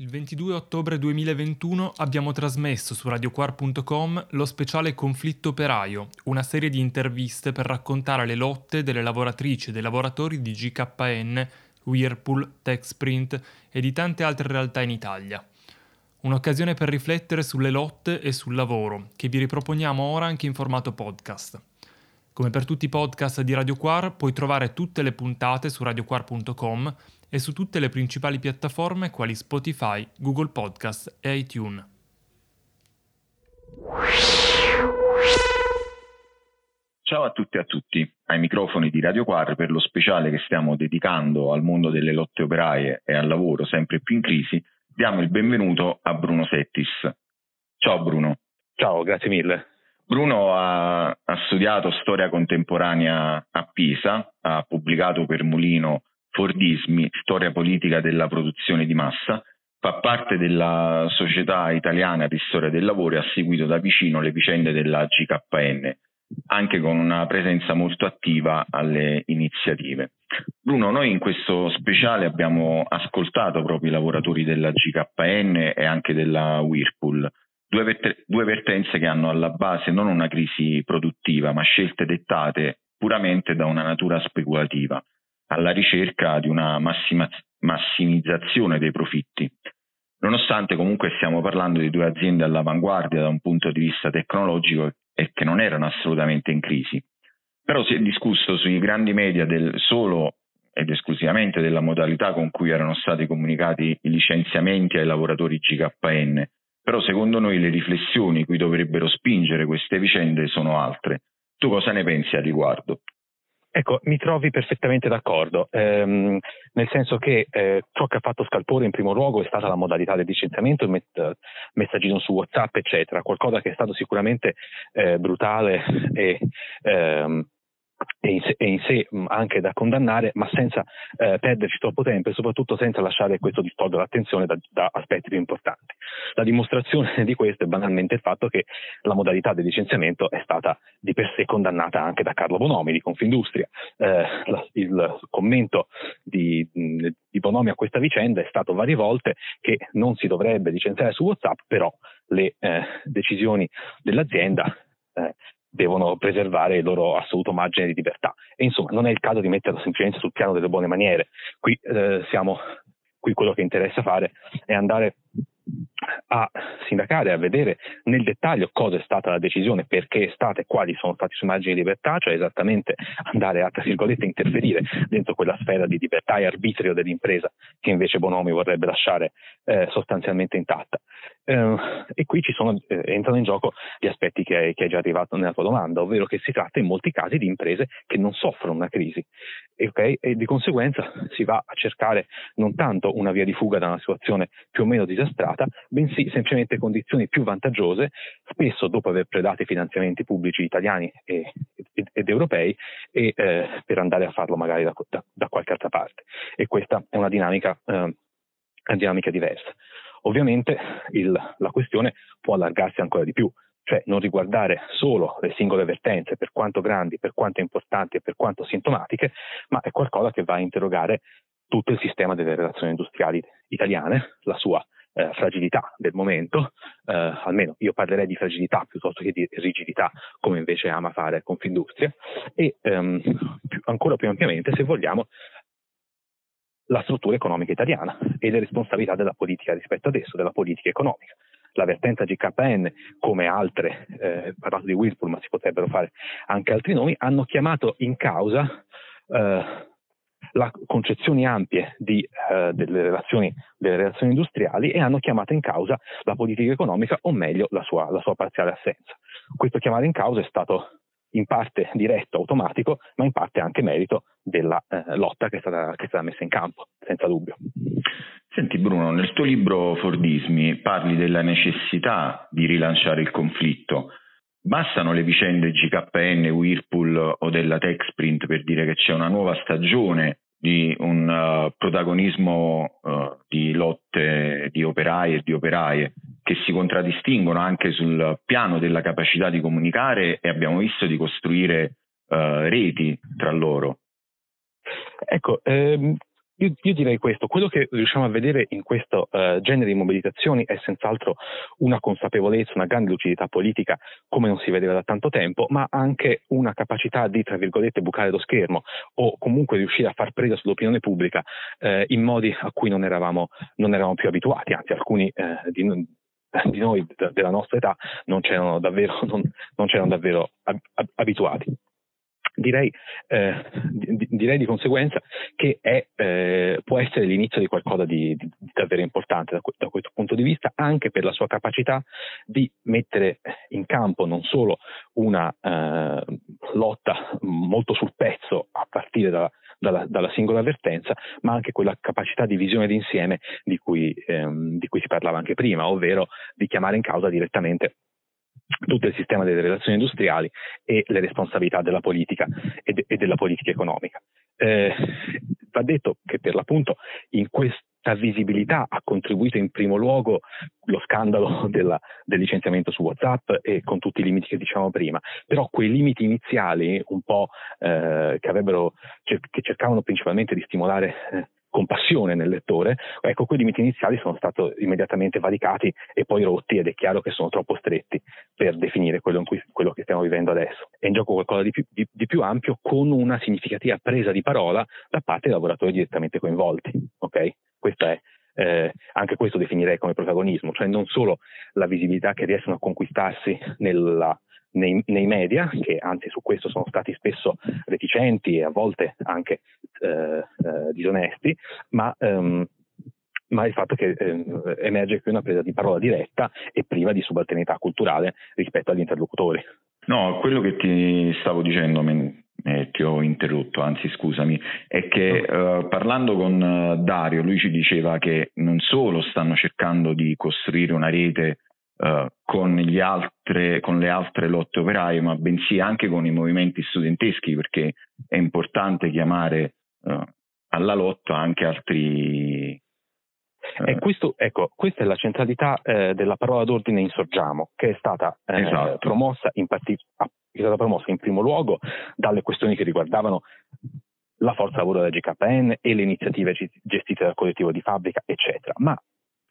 Il 22 ottobre 2021 abbiamo trasmesso su radioquar.com lo speciale Conflitto operaio, una serie di interviste per raccontare le lotte delle lavoratrici e dei lavoratori di GKN, Whirlpool, Techsprint e di tante altre realtà in Italia. Un'occasione per riflettere sulle lotte e sul lavoro, che vi riproponiamo ora anche in formato podcast. Come per tutti i podcast di Radio Quar, puoi trovare tutte le puntate su radioquar.com e su tutte le principali piattaforme quali Spotify, Google Podcast e iTunes. Ciao a tutti e a tutti, ai microfoni di Radio Quar per lo speciale che stiamo dedicando al mondo delle lotte operaie e al lavoro sempre più in crisi, diamo il benvenuto a Bruno Settis. Ciao Bruno. Ciao, grazie mille. Bruno ha, ha, studiato storia contemporanea a Pisa, ha pubblicato per Mulino Fordismi, storia politica della produzione di massa, fa parte della Società Italiana di Storia del Lavoro e ha seguito da vicino le vicende della GKN, anche con una presenza molto attiva alle iniziative. Bruno, noi in questo speciale abbiamo ascoltato proprio i lavoratori della GKN e anche della Whirlpool, due, vert- due vertenze che hanno alla base non una crisi produttiva, ma scelte dettate puramente da una natura speculativa alla ricerca di una massima, massimizzazione dei profitti. Nonostante comunque stiamo parlando di due aziende all'avanguardia da un punto di vista tecnologico e che non erano assolutamente in crisi. Però si è discusso sui grandi media del solo ed esclusivamente della modalità con cui erano stati comunicati i licenziamenti ai lavoratori GKN. Però secondo noi le riflessioni cui dovrebbero spingere queste vicende sono altre. Tu cosa ne pensi a riguardo? Ecco, mi trovi perfettamente d'accordo, ehm, nel senso che eh, ciò che ha fatto scalpore in primo luogo è stata la modalità del licenziamento, il met- messaggino su WhatsApp, eccetera, qualcosa che è stato sicuramente eh, brutale e ehm, e in, sé, anche da condannare, ma senza eh, perderci troppo tempo e soprattutto senza lasciare questo distogliere l'attenzione da, da, aspetti più importanti. La dimostrazione di questo è banalmente il fatto che la modalità del licenziamento è stata di per sé condannata anche da Carlo Bonomi di Confindustria. Eh, la, il commento di, di Bonomi a questa vicenda è stato varie volte che non si dovrebbe licenziare su WhatsApp, però le eh, decisioni dell'azienda eh, devono preservare il loro assoluto margine di libertà. E insomma, non è il caso di metterlo semplicemente sul piano delle buone maniere. Qui, eh, siamo, qui quello che interessa fare è andare a sindacare, a vedere nel dettaglio cosa è stata la decisione, perché è stata e quali sono stati i suoi margini di libertà, cioè esattamente andare a, tra virgolette, interferire dentro quella sfera di libertà e arbitrio dell'impresa che invece Bonomi vorrebbe lasciare eh, sostanzialmente intatta. Eh, e qui ci sono, eh, entrano in gioco gli aspetti che hai, che hai già arrivato nella tua domanda, ovvero che si tratta in molti casi di imprese che non soffrono una crisi okay? e di conseguenza si va a cercare non tanto una via di fuga da una situazione più o meno disastrata, bensì semplicemente condizioni più vantaggiose, spesso dopo aver predato i finanziamenti pubblici italiani e, ed, ed europei, e eh, per andare a farlo magari da, da, da, qualche altra parte. E questa è una dinamica, eh, una dinamica diversa. Ovviamente il, la questione può allargarsi ancora di più, cioè non riguardare solo le singole vertenze, per quanto grandi, per quanto importanti e per quanto sintomatiche, ma è qualcosa che va a interrogare tutto il sistema delle relazioni industriali italiane, la sua eh, fragilità del momento, eh, almeno io parlerei di fragilità piuttosto che di rigidità, come invece ama fare Confindustria, e ehm, più, ancora più ampiamente, se vogliamo, la struttura economica italiana e le responsabilità della politica rispetto ad esso, della politica economica. La vertenza GKN, come altre, eh, parlato di Whirlpool, ma si potrebbero fare anche altri nomi, hanno chiamato in causa eh, la concezioni ampie di, eh, delle, relazioni, delle, relazioni, industriali e hanno chiamato in causa la politica economica o meglio la sua, la sua parziale assenza. Questo chiamare in causa è stato in parte diretto, automatico, ma in parte anche merito della eh, lotta che è, stata, che è stata messa in campo, senza dubbio. Senti Bruno, nel tuo libro Fordismi parli della necessità di rilanciare il conflitto. Bastano le vicende GKN, Whirlpool o della Techsprint per dire che c'è una nuova stagione di un uh, protagonismo uh, di lotte di operai e di operaie che si contraddistinguono anche sul piano della capacità di comunicare e abbiamo visto di costruire uh, reti tra loro. Ecco, ehm, io, io, direi questo, quello che riusciamo a vedere in questo uh, genere di mobilitazioni è senz'altro una consapevolezza, una grande lucidità politica come non si vedeva da tanto tempo, ma anche una capacità di, tra virgolette, bucare lo schermo o comunque riuscire a far presa sull'opinione pubblica uh, in modi a cui non eravamo, non eravamo più abituati, anzi alcuni uh, di, di, noi della nostra età non c'erano davvero, non, non c'erano davvero ab- abituati. Direi, eh, di, direi, di conseguenza che è, eh, può essere l'inizio di qualcosa di, di davvero importante da, da, questo punto di vista, anche per la sua capacità di mettere in campo non solo una eh, lotta molto sul pezzo a partire da, dalla, dalla, singola avvertenza, ma anche quella capacità di visione d'insieme di cui, ehm, di cui si parlava anche prima, ovvero di chiamare in causa direttamente tutto il sistema delle relazioni industriali e le responsabilità della politica e, de- e della politica economica. Eh, va detto che per l'appunto in questa visibilità ha contribuito in primo luogo lo scandalo della, del licenziamento su WhatsApp e con tutti i limiti che diciamo prima, però quei limiti iniziali un po' eh, che, che cercavano principalmente di stimolare eh, compassione nel lettore, ecco quei limiti iniziali sono stati immediatamente valicati e poi rotti ed è chiaro che sono troppo stretti per definire quello, cui, quello che stiamo vivendo adesso. È in gioco qualcosa di più, di, di più, ampio con una significativa presa di parola da parte dei lavoratori direttamente coinvolti. Okay? Questa è eh, anche questo definirei come protagonismo, cioè non solo la visibilità che riescono a conquistarsi nella, nei, nei, media, che anzi su questo sono stati spesso reticenti e a volte anche eh, eh, disonesti, ma, ehm, ma, il fatto che eh, emerge qui una presa di parola diretta e priva di subalternità culturale rispetto agli interlocutori. No, quello che ti stavo dicendo, eh, ti ho interrotto, anzi scusami, è che eh, parlando con eh, Dario, lui ci diceva che non solo stanno cercando di costruire una rete Uh, con, altre, con, le altre lotte operaie, ma bensì anche con i movimenti studenteschi, perché è importante chiamare uh, alla lotta anche altri. Uh, e questo, ecco, questa è la centralità eh, della parola d'ordine Insorgiamo, che è stata, eh, esatto. promossa in parti- è stata promossa in primo luogo dalle questioni che riguardavano la forza lavoro della GKN e le iniziative gestite dal collettivo di fabbrica, eccetera. Ma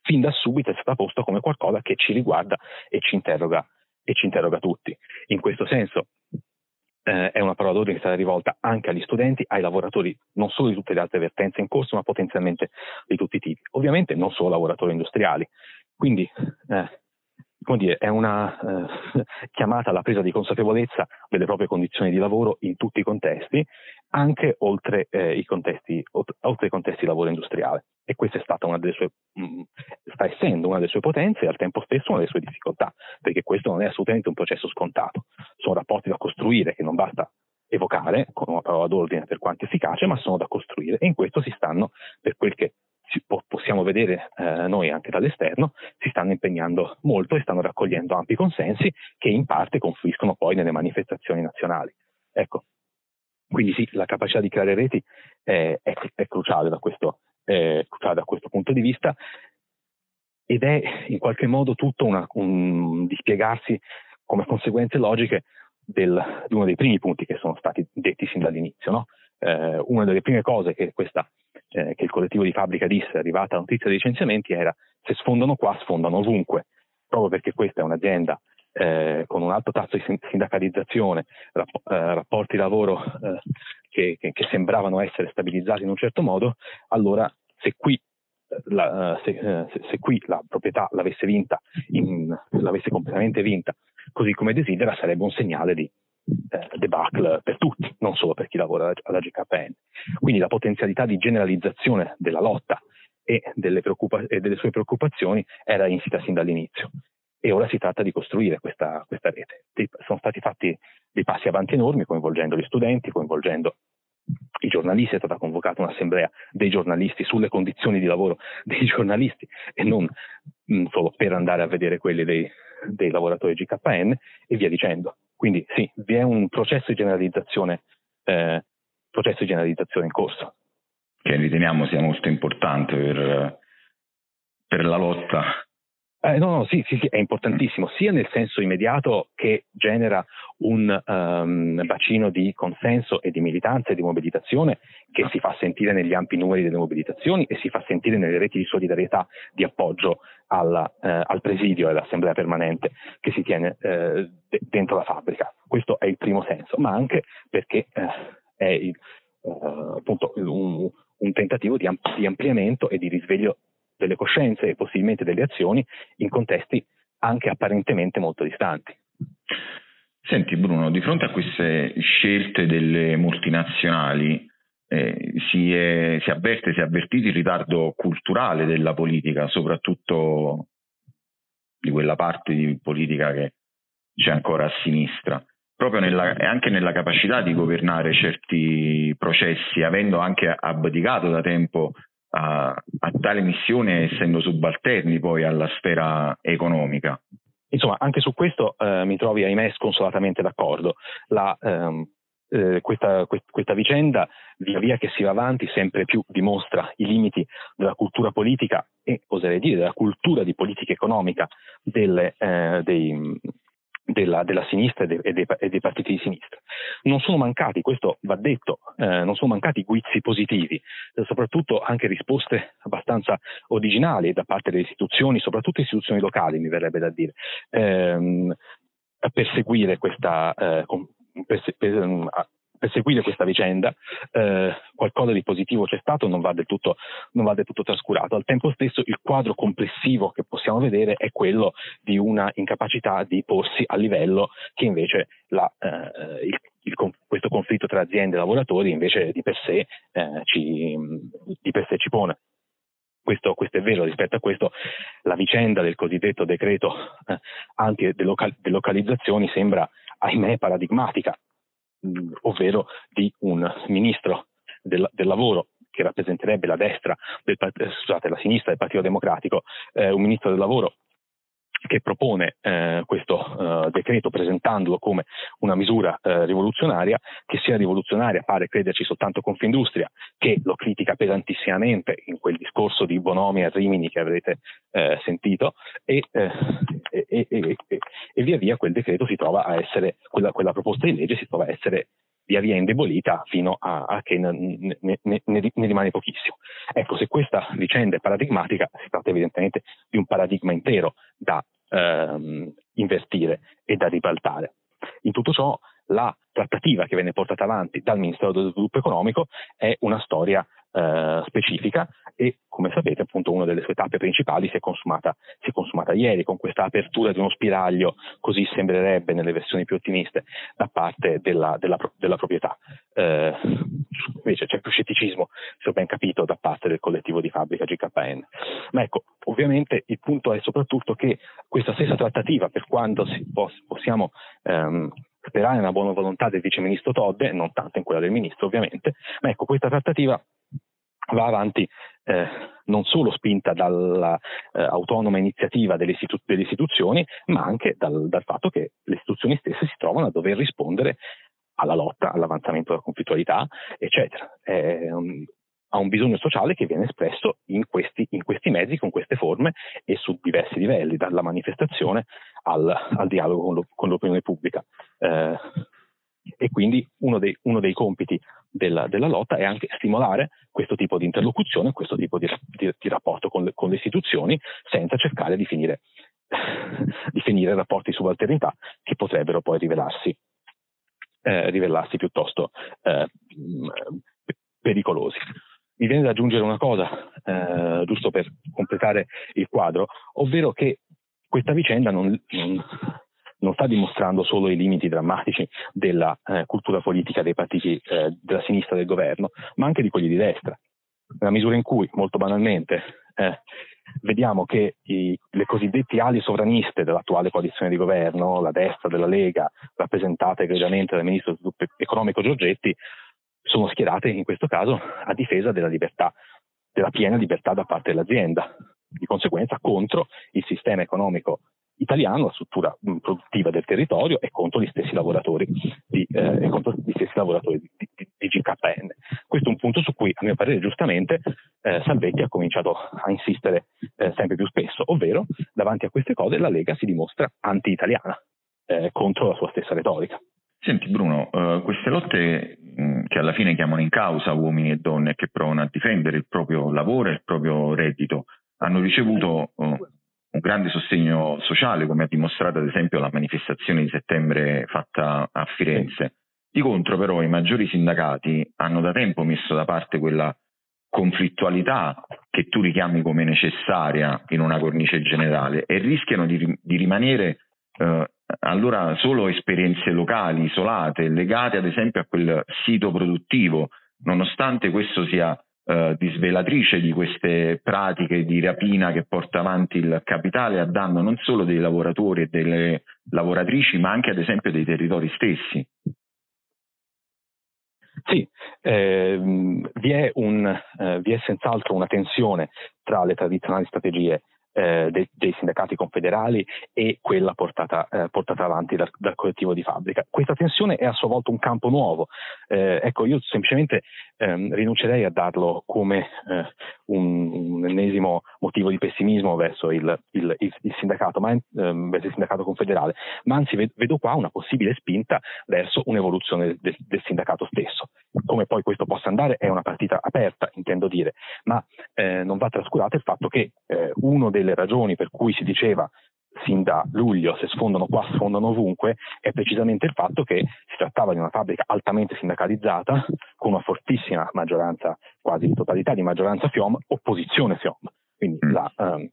fin da subito è stata posta come qualcosa che ci riguarda e ci interroga, e ci interroga tutti. In questo senso eh, è una parola d'ordine che stata rivolta anche agli studenti, ai lavoratori non solo di tutte le altre vertenze in corso, ma potenzialmente di tutti i tipi. Ovviamente non solo lavoratori industriali. Quindi eh, come dire, è una eh, chiamata alla presa di consapevolezza delle proprie condizioni di lavoro in tutti i contesti, anche oltre, eh, i, contesti, oltre i contesti di lavoro industriale. E questa è stata una delle sue, mh, mm, sta essendo una delle sue potenze e al tempo stesso una delle sue difficoltà, perché questo non è assolutamente un processo scontato. Sono rapporti da costruire che non basta evocare con una parola d'ordine per quanto efficace, ma sono da costruire e in questo si stanno, per quel che possiamo vedere eh, noi anche dall'esterno, si stanno impegnando molto e stanno raccogliendo ampi consensi che in parte confluiscono poi nelle manifestazioni nazionali. Ecco, quindi sì, la capacità di creare reti è, è, è, cruciale, da questo, è cruciale da questo punto di vista ed è in qualche modo tutto una, un dispiegarsi come conseguenze logiche del, di uno dei primi punti che sono stati detti sin dall'inizio. No? Eh, una delle prime cose che questa eh, che il collettivo di fabbrica disse arrivata la notizia dei licenziamenti era se sfondano qua sfondano ovunque, proprio perché questa è un'azienda eh, con un alto tasso di sindacalizzazione, rapp- eh, rapporti di lavoro eh, che, che, che, sembravano essere stabilizzati in un certo modo, allora se qui, eh, la, se, se, se qui la proprietà l'avesse vinta, in, l'avesse completamente vinta così come desidera, sarebbe un segnale di eh, debacle per tutti, non solo per chi lavora alla GKN. Quindi la potenzialità di generalizzazione della lotta e delle, preoccupa- e delle sue preoccupazioni era insita sin dall'inizio. E ora si tratta di costruire questa, questa rete. Sono stati fatti dei passi avanti enormi coinvolgendo gli studenti, coinvolgendo i giornalisti, è stata convocata un'assemblea dei giornalisti sulle condizioni di lavoro dei giornalisti e non mh, solo per andare a vedere quelli dei, dei lavoratori GKN e via dicendo. Quindi sì, vi è un processo di generalizzazione, eh, processo di generalizzazione in corso. Che riteniamo sia molto importante per, per la lotta Eh, no, no, sì, sì, sì, è importantissimo, sia nel senso immediato che genera un um, bacino di consenso e di militanza e di mobilitazione che si fa sentire negli ampi numeri delle mobilitazioni e si fa sentire nelle reti di solidarietà di appoggio alla, eh, al presidio e all'assemblea permanente che si tiene eh, de- dentro la fabbrica. Questo è il primo senso, ma anche perché eh, è il, uh, appunto un, un tentativo di, amp- di ampliamento e di risveglio delle coscienze e possibilmente delle azioni in contesti anche apparentemente molto distanti. Senti Bruno, di fronte a queste scelte delle multinazionali eh, si, è, si, avverte, si è avvertito il ritardo culturale della politica, soprattutto di quella parte di politica che c'è ancora a sinistra, proprio nella, anche nella capacità di governare certi processi, avendo anche abdicato da tempo a, a tale missione essendo subalterni poi alla sfera economica. Insomma, anche su questo eh, mi trovi, ahimè, sconsolatamente d'accordo. La, ehm, eh, questa, questa, vicenda, via via che si va avanti, sempre più dimostra i limiti della cultura politica e, oserei dire, della cultura di politica economica delle, eh, dei, della, della, sinistra e dei, e, dei, e dei, partiti di sinistra. Non sono mancati, questo va detto, eh, non sono mancati guizzi positivi, eh, soprattutto anche risposte abbastanza originali da parte delle istituzioni, soprattutto istituzioni locali, mi verrebbe da dire, ehm, a perseguire questa, eh, per, per, per seguire questa vicenda, eh, qualcosa di positivo c'è stato, non va, del tutto, non va del tutto trascurato. Al tempo stesso il quadro complessivo che possiamo vedere è quello di una incapacità di porsi a livello che invece la, eh, il, il, questo conflitto tra aziende e lavoratori invece di per sé, eh, ci, di per sé ci pone. Questo, questo, è vero, rispetto a questo la vicenda del cosiddetto decreto eh, anti-delocalizzazioni sembra, ahimè, paradigmatica ovvero di un ministro del, del lavoro che rappresenterebbe la destra, del, scusate, la sinistra del Partito Democratico, eh, un ministro del lavoro che propone eh, questo eh, decreto presentandolo come una misura eh, rivoluzionaria, che sia rivoluzionaria pare crederci soltanto Confindustria, che lo critica pesantissimamente in quel discorso di Bonomi a Rimini che avrete eh, sentito, e, eh, e, e, e, via via quel decreto si trova a essere, quella, quella proposta di legge si trova a essere via via indebolita fino a, a che ne, ne, ne, ne, rimane pochissimo. Ecco, se questa vicenda è paradigmatica, si tratta evidentemente di un paradigma intero da ehm, invertire e da ribaltare. In tutto ciò, la trattativa che viene portata avanti dal Ministero dello Sviluppo Economico è una storia eh, specifica e come sapete appunto una delle sue tappe principali si è, consumata, si è consumata ieri con questa apertura di uno spiraglio, così sembrerebbe nelle versioni più ottimiste, da parte della, della, della proprietà. Eh, invece c'è più scetticismo, se ho ben capito, da parte del collettivo di fabbrica GKN. Ma ecco, ovviamente il punto è soprattutto che questa stessa trattativa, per quanto poss- possiamo ehm, sperare nella buona volontà del vice ministro Todde, non tanto in quella del ministro ovviamente, ma ecco questa trattativa va avanti eh, non solo spinta dall'autonoma eh, iniziativa delle, istitu- delle, istituzioni, ma anche dal, dal, fatto che le istituzioni stesse si trovano a dover rispondere alla lotta, all'avanzamento della conflittualità, eccetera. È ha un bisogno sociale che viene espresso in questi, in questi, mezzi, con queste forme e su diversi livelli, dalla manifestazione al, al dialogo con, lo, con, l'opinione pubblica. Eh, e quindi uno dei, uno dei compiti della, della, lotta è anche stimolare questo tipo di interlocuzione, questo tipo di, di, di rapporto con le, con le, istituzioni, senza cercare di finire, di finire rapporti subalternità che potrebbero poi rivelarsi, eh, rivelarsi piuttosto eh, pericolosi. Mi viene da aggiungere una cosa, eh, giusto per completare il quadro, ovvero che questa vicenda non, non non sta dimostrando solo i limiti drammatici della eh, cultura politica dei partiti eh, della sinistra del governo, ma anche di quelli di destra. Nella misura in cui, molto banalmente, eh, vediamo che i, le cosiddette ali sovraniste dell'attuale coalizione di governo, la destra della Lega, rappresentate egregiamente dal ministro dello sviluppo economico Giorgetti, sono schierate in questo caso a difesa della libertà, della piena libertà da parte dell'azienda, di conseguenza contro il sistema economico italiano, la struttura produttiva del territorio e contro gli stessi lavoratori di, eh, gli stessi lavoratori di, di, di, GKN. Questo è un punto su cui, a mio parere, giustamente, eh, Salvetti ha cominciato a insistere eh, sempre più spesso, ovvero davanti a queste cose la Lega si dimostra anti-italiana eh, contro la sua stessa retorica. Senti Bruno, uh, queste lotte che alla fine chiamano in causa uomini e donne che provano a difendere il proprio lavoro e il proprio reddito hanno ricevuto uh, un grande sostegno sociale, come ha dimostrato ad esempio la manifestazione di settembre fatta a Firenze. Di contro però i maggiori sindacati hanno da tempo messo da parte quella conflittualità che tu richiami come necessaria in una cornice generale e rischiano di, di rimanere eh, allora solo esperienze locali, isolate, legate ad esempio a quel sito produttivo, nonostante questo sia eh, disvelatrice di queste pratiche di rapina che porta avanti il capitale a danno non solo dei lavoratori e delle lavoratrici, ma anche ad esempio dei territori stessi. Sì, ehm, vi, è un, eh, vi è senz'altro una tensione tra le tradizionali strategie eh, dei, dei, sindacati confederali e quella portata, eh, portata avanti dal, dal, collettivo di fabbrica. Questa tensione è a sua volta un campo nuovo. Eh, ecco, io semplicemente ehm, rinuncerei a darlo come eh, un, un, ennesimo motivo di pessimismo verso il, il, il, il sindacato, ma, ehm, verso il sindacato confederale, ma anzi vedo qua una possibile spinta verso un'evoluzione del, del, sindacato stesso. Come poi questo possa andare è una partita aperta, intendo dire, ma eh, non va trascurato il fatto che eh, dei delle ragioni per cui si diceva sin da luglio se sfondano qua sfondano ovunque è precisamente il fatto che si trattava di una fabbrica altamente sindacalizzata con una fortissima maggioranza, quasi totalità di maggioranza FIOM, opposizione FIOM, quindi mm. la um,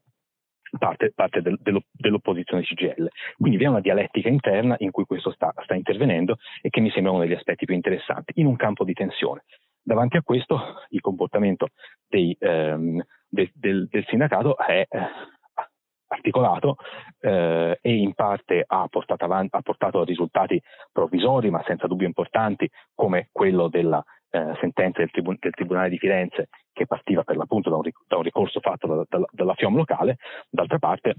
parte, parte del, dell'opposizione CGL. Quindi vi è una dialettica interna in cui questo sta, sta intervenendo e che mi sembra uno degli aspetti più interessanti, in un campo di tensione. Davanti a questo il comportamento dei, ehm, del, del, del, sindacato è eh, articolato eh, e in parte ha portato, avanti, ha portato, a risultati provvisori ma senza dubbio importanti come quello della eh, sentenza del, tribun- del, Tribunale di Firenze che partiva per l'appunto da un, ric- da un ricorso fatto da, da, dalla FIOM locale, d'altra parte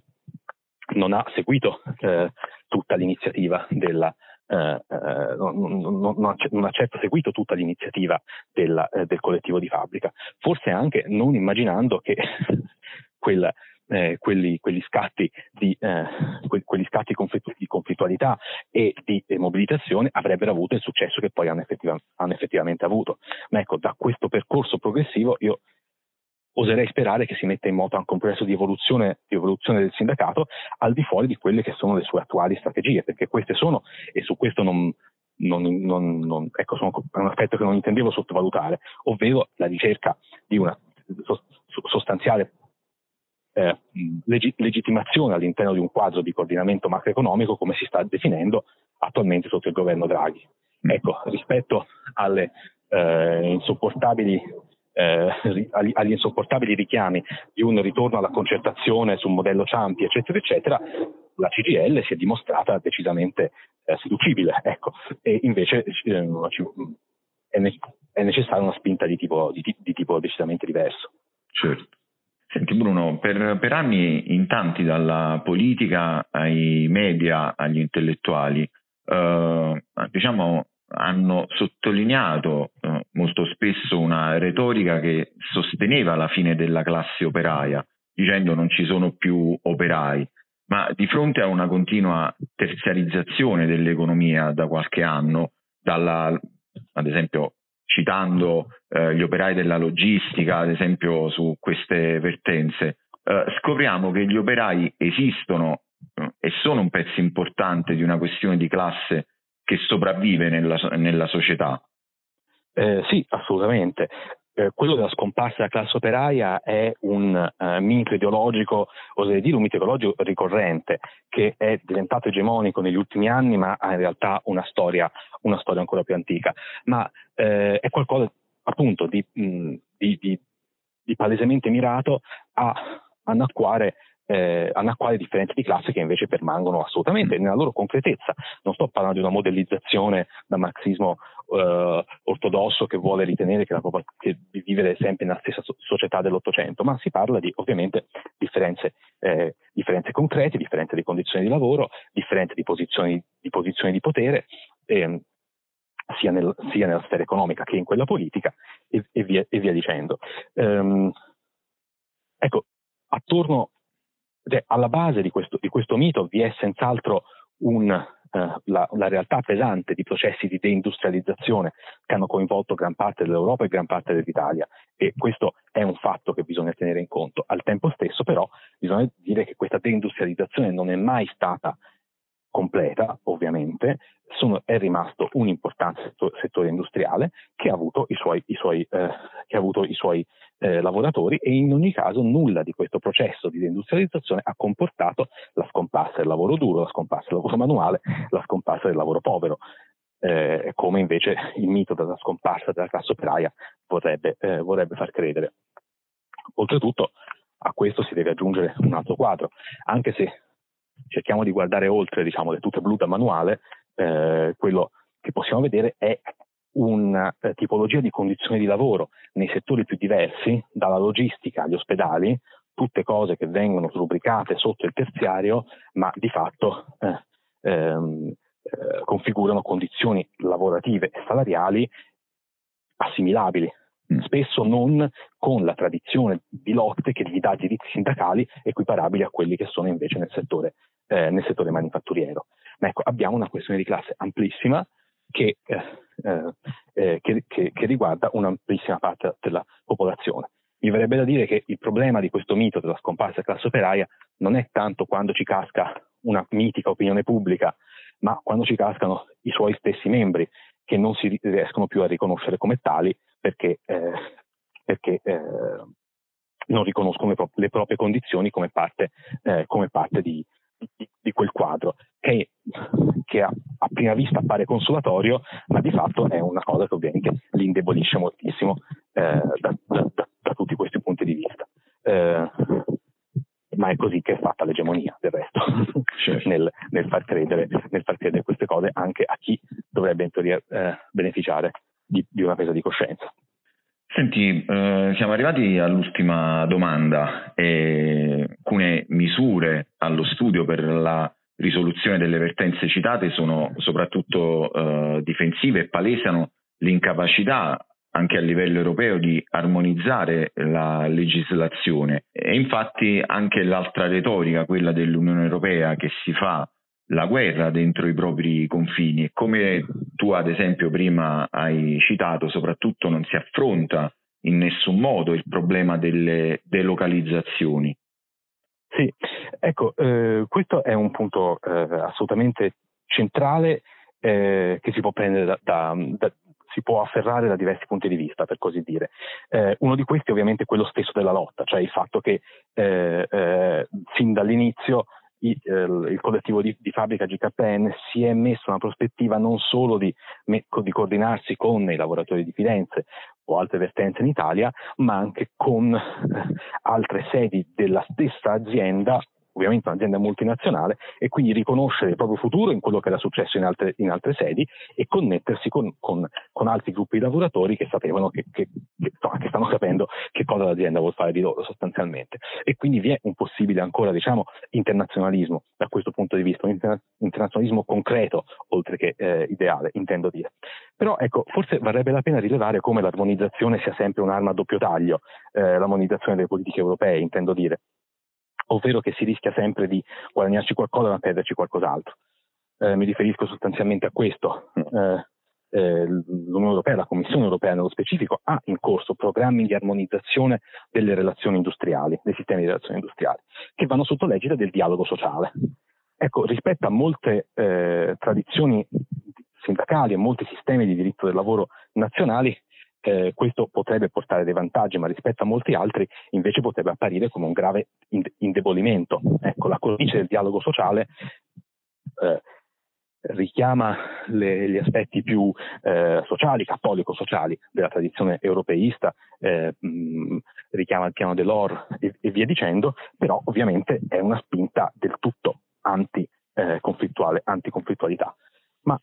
non ha seguito eh, tutta l'iniziativa della, eh, eh, non, non, non, ha certo seguito tutta l'iniziativa del, eh, del, collettivo di fabbrica, forse anche non immaginando che quel, eh, quelli, quegli scatti di, eh, que, quegli scatti di conflittualità e di mobilitazione avrebbero avuto il successo che poi hanno, effettiva, hanno effettivamente avuto. Ma ecco, da questo percorso progressivo io oserei sperare che si metta in moto anche un processo di evoluzione, di evoluzione, del sindacato al di fuori di quelle che sono le sue attuali strategie, perché queste sono, e su questo non, non, non, non ecco, sono, un aspetto che non intendevo sottovalutare, ovvero la ricerca di una sostanziale eh, legittimazione all'interno di un quadro di coordinamento macroeconomico come si sta definendo attualmente sotto il governo Draghi. Ecco, rispetto alle eh, insopportabili eh, agli insopportabili richiami di un ritorno alla concertazione su un modello Ciampi, eccetera, eccetera, la CGL si è dimostrata decisamente eh, seducibile, ecco, e invece eh, è, ne- è, necessaria una spinta di tipo, di, di tipo, decisamente diverso. Certo. Senti Bruno, per, per anni in tanti dalla politica ai media agli intellettuali, eh, diciamo hanno sottolineato eh, molto spesso una retorica che sosteneva la fine della classe operaia, dicendo non ci sono più operai, ma di fronte a una continua terziarizzazione dell'economia da qualche anno, dalla, ad esempio citando eh, gli operai della logistica, ad esempio su queste vertenze, eh, scopriamo che gli operai esistono eh, e sono un pezzo importante di una questione di classe che sopravvive nella, nella società. Eh, sì, assolutamente. Eh, quello della scomparsa della classe operaia è un uh, mito ideologico, oserei dire un mito ideologico ricorrente, che è diventato egemonico negli ultimi anni, ma ha in realtà una storia, una storia ancora più antica. Ma eh, è qualcosa appunto di, mh, di, di, di palesemente mirato a annacquare eh, anacquare differenze di classe che invece permangono assolutamente nella loro concretezza. Non sto parlando di una modellizzazione da marxismo eh, ortodosso che vuole ritenere che, la, che vivere sempre nella stessa società dell'Ottocento, ma si parla di ovviamente differenze, eh, differenze concrete, differenze di condizioni di lavoro, differenze di posizioni di, posizioni di potere, eh, sia, nel, sia, nella sfera economica che in quella politica e, e, via, e via, dicendo. Um, ecco, attorno, cioè, alla base di questo, di questo, mito vi è senz'altro un, uh, la, la, realtà pesante di processi di deindustrializzazione che hanno coinvolto gran parte dell'Europa e gran parte dell'Italia e questo è un fatto che bisogna tenere in conto. Al tempo stesso però bisogna dire che questa deindustrializzazione non è mai stata completa, ovviamente, sono, è rimasto un importante settore industriale che ha avuto i suoi, i suoi, eh, avuto i suoi eh, lavoratori e in ogni caso nulla di questo processo di deindustrializzazione ha comportato la scomparsa del lavoro duro, la scomparsa del lavoro manuale, la scomparsa del lavoro povero. Eh, come invece il mito della scomparsa della classe operaia vorrebbe, eh, vorrebbe far credere. Oltretutto a questo si deve aggiungere un altro quadro, anche se cerchiamo di guardare oltre diciamo, le tute blu da manuale, eh, quello che possiamo vedere è una eh, tipologia di condizioni di lavoro nei settori più diversi, dalla logistica agli ospedali, tutte cose che vengono rubricate sotto il terziario, ma di fatto eh, ehm, eh, configurano condizioni lavorative e salariali assimilabili. Spesso non con la tradizione di lotte che gli dà diritti sindacali equiparabili a quelli che sono invece nel settore eh, nel settore manifatturiero. Ma ecco, abbiamo una questione di classe amplissima che, eh, eh, eh, che, che, che riguarda un'amplissima parte della popolazione. Mi verrebbe da dire che il problema di questo mito della scomparsa classe operaia non è tanto quando ci casca una mitica opinione pubblica, ma quando ci cascano i suoi stessi membri che non si riescono più a riconoscere come tali perché, eh, perché eh, non riconoscono le, pro- le, proprie condizioni come parte, eh, come parte di, di, di quel quadro, che, che a, a, prima vista appare consolatorio, ma di fatto è una cosa che ovviamente li indebolisce moltissimo eh, da, da, da, da, tutti questi punti di vista. Eh, ma è così che è fatta l'egemonia del resto, certo. nel, nel, far credere, nel, far credere, queste cose anche a chi dovrebbe in teoria eh, beneficiare di, di una presa di coscienza. Senti, eh, siamo arrivati all'ultima domanda. E alcune misure allo studio per la risoluzione delle vertenze citate sono soprattutto eh, difensive e palesano l'incapacità anche a livello europeo di armonizzare la legislazione. E infatti anche l'altra retorica, quella dell'Unione Europea che si fa la guerra dentro i propri confini e come tu ad esempio prima hai citato, soprattutto non si affronta in nessun modo il problema delle delocalizzazioni. Sì, ecco, eh, questo è un punto eh, assolutamente centrale eh, che si può prendere da, da, da, si può afferrare da diversi punti di vista, per così dire. Eh, uno di questi ovviamente è quello stesso della lotta, cioè il fatto che eh, eh, sin dall'inizio eh, il collettivo di, di, fabbrica GKN si è messo una prospettiva non solo di, di, coordinarsi con i lavoratori di Firenze o altre vertenze in Italia, ma anche con eh, altre sedi della stessa azienda ovviamente un'azienda multinazionale e quindi riconoscere il proprio futuro in quello che era successo in altre, in altre sedi e connettersi con, con, con, altri gruppi di lavoratori che sapevano che, che, che, che, stanno capendo che cosa l'azienda vuole fare di loro sostanzialmente. E quindi vi è un possibile ancora diciamo internazionalismo da questo punto di vista, un interna- internazionalismo concreto oltre che eh, ideale, intendo dire. Però ecco, forse varrebbe la pena rilevare come l'armonizzazione sia sempre un'arma a doppio taglio, eh, l'armonizzazione delle politiche europee, intendo dire ovvero che si rischia sempre di guadagnarci qualcosa ma perderci qualcos'altro. Eh, mi riferisco sostanzialmente a questo. Eh, eh, L'Unione Europea, la Commissione Europea nello specifico, ha in corso programmi di armonizzazione delle relazioni industriali, dei sistemi di relazioni industriali, che vanno sotto l'egida del dialogo sociale. Ecco, rispetto a molte eh, tradizioni sindacali e molti sistemi di diritto del lavoro nazionali, eh, questo potrebbe portare dei vantaggi, ma rispetto a molti altri invece potrebbe apparire come un grave indebolimento. Ecco, la cornice del dialogo sociale eh, richiama le, gli aspetti più eh, sociali, cattolico-sociali della tradizione europeista, eh, mh, richiama il piano dell'OR e, e, via dicendo, però ovviamente è una spinta del tutto anti-conflittuale, eh, anticonflittualità ma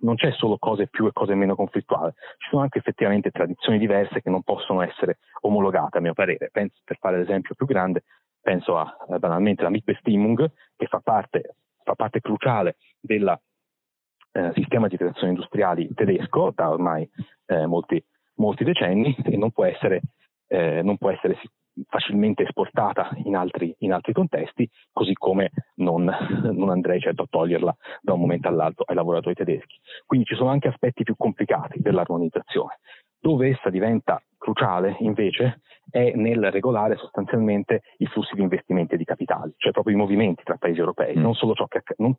non c'è solo cose più e cose meno conflittuali, ci sono anche effettivamente tradizioni diverse che non possono essere omologate a mio parere. Penso, per fare l'esempio più grande, penso a eh, banalmente la Mitbestimmung che fa parte, fa parte cruciale del eh, sistema di creazione industriali tedesco da ormai eh, molti, molti, decenni e non può essere, eh, non può essere facilmente esportata in altri, in altri contesti, così come non, non, andrei certo a toglierla da un momento all'altro ai lavoratori tedeschi. Quindi ci sono anche aspetti più complicati dell'armonizzazione. Dove essa diventa cruciale invece è nel regolare sostanzialmente i flussi di investimenti e di capitali, cioè proprio i movimenti tra paesi europei, mm. non solo ciò che accade,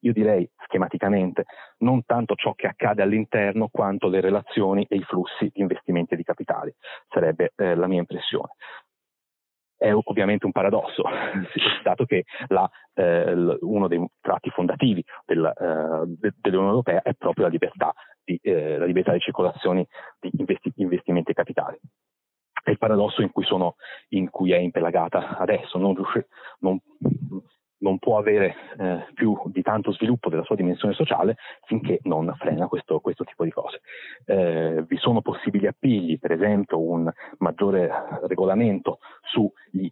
io direi schematicamente, non tanto ciò che accade all'interno quanto le relazioni e i flussi di investimenti e di capitali, sarebbe eh, la mia impressione è ovviamente un paradosso, dato che la, eh, uno dei tratti fondativi del, eh, de, dell'Unione Europea è proprio la libertà di, eh, la libertà di circolazione di investi, investimenti e capitali. È il paradosso in cui, sono, in cui è impelagata adesso, non, riusci, non, non può avere eh, più di tanto sviluppo della sua dimensione sociale finché non frena questo, questo tipo di cose. Eh, vi sono possibili appigli, per esempio un maggiore regolamento sugli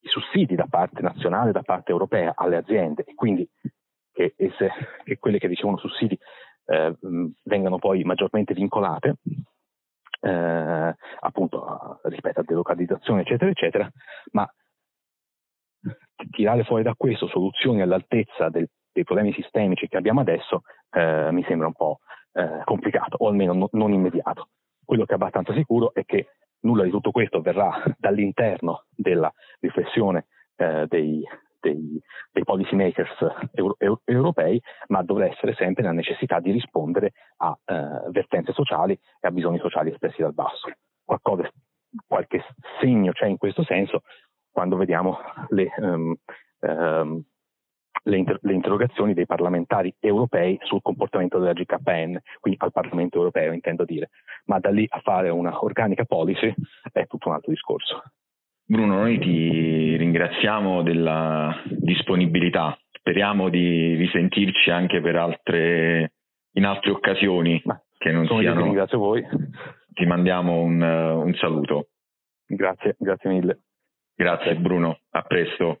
sussidi da parte nazionale, da parte europea alle aziende e quindi che, esse, che quelle che ricevono sussidi eh, vengano poi maggiormente vincolate eh, appunto rispetto a delocalizzazione eccetera eccetera, ma tirare fuori da questo soluzioni all'altezza del, dei problemi sistemici che abbiamo adesso eh, mi sembra un po' eh, complicato, o almeno no, non immediato. Quello che è abbastanza sicuro è che nulla di tutto questo verrà dall'interno della riflessione eh, dei, dei, dei policy makers euro, europei, ma dovrà essere sempre la necessità di rispondere a eh, vertenze sociali e a bisogni sociali espressi dal basso. Qualcosa, qualche segno c'è in questo senso, quando vediamo le, um, um, le, inter- le, interrogazioni dei parlamentari europei sul comportamento della GKN, quindi al Parlamento europeo intendo dire, ma da lì a fare una organica policy è tutto un altro discorso. Bruno, noi ti ringraziamo della disponibilità, speriamo di risentirci anche per altre, in altre occasioni ma che non siano... Ringrazio voi. Ti mandiamo un, un saluto. Grazie, grazie mille. Grazie Bruno, a presto.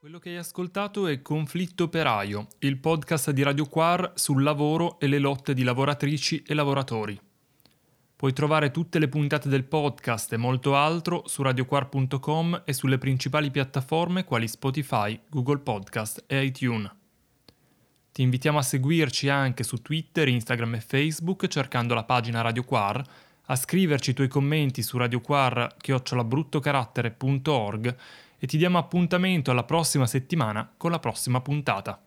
Quello che hai ascoltato è Conflitto operaio, il podcast di Radio Quar sul lavoro e le lotte di lavoratrici e lavoratori. Puoi trovare tutte le puntate del podcast e molto altro su radioquar.com e sulle principali piattaforme quali Spotify, Google Podcast e iTunes. Ti invitiamo a seguirci anche su Twitter, Instagram e Facebook cercando la pagina Radio Quar a scriverci i tuoi commenti su radioquar.org e ti diamo appuntamento alla prossima settimana con la prossima puntata.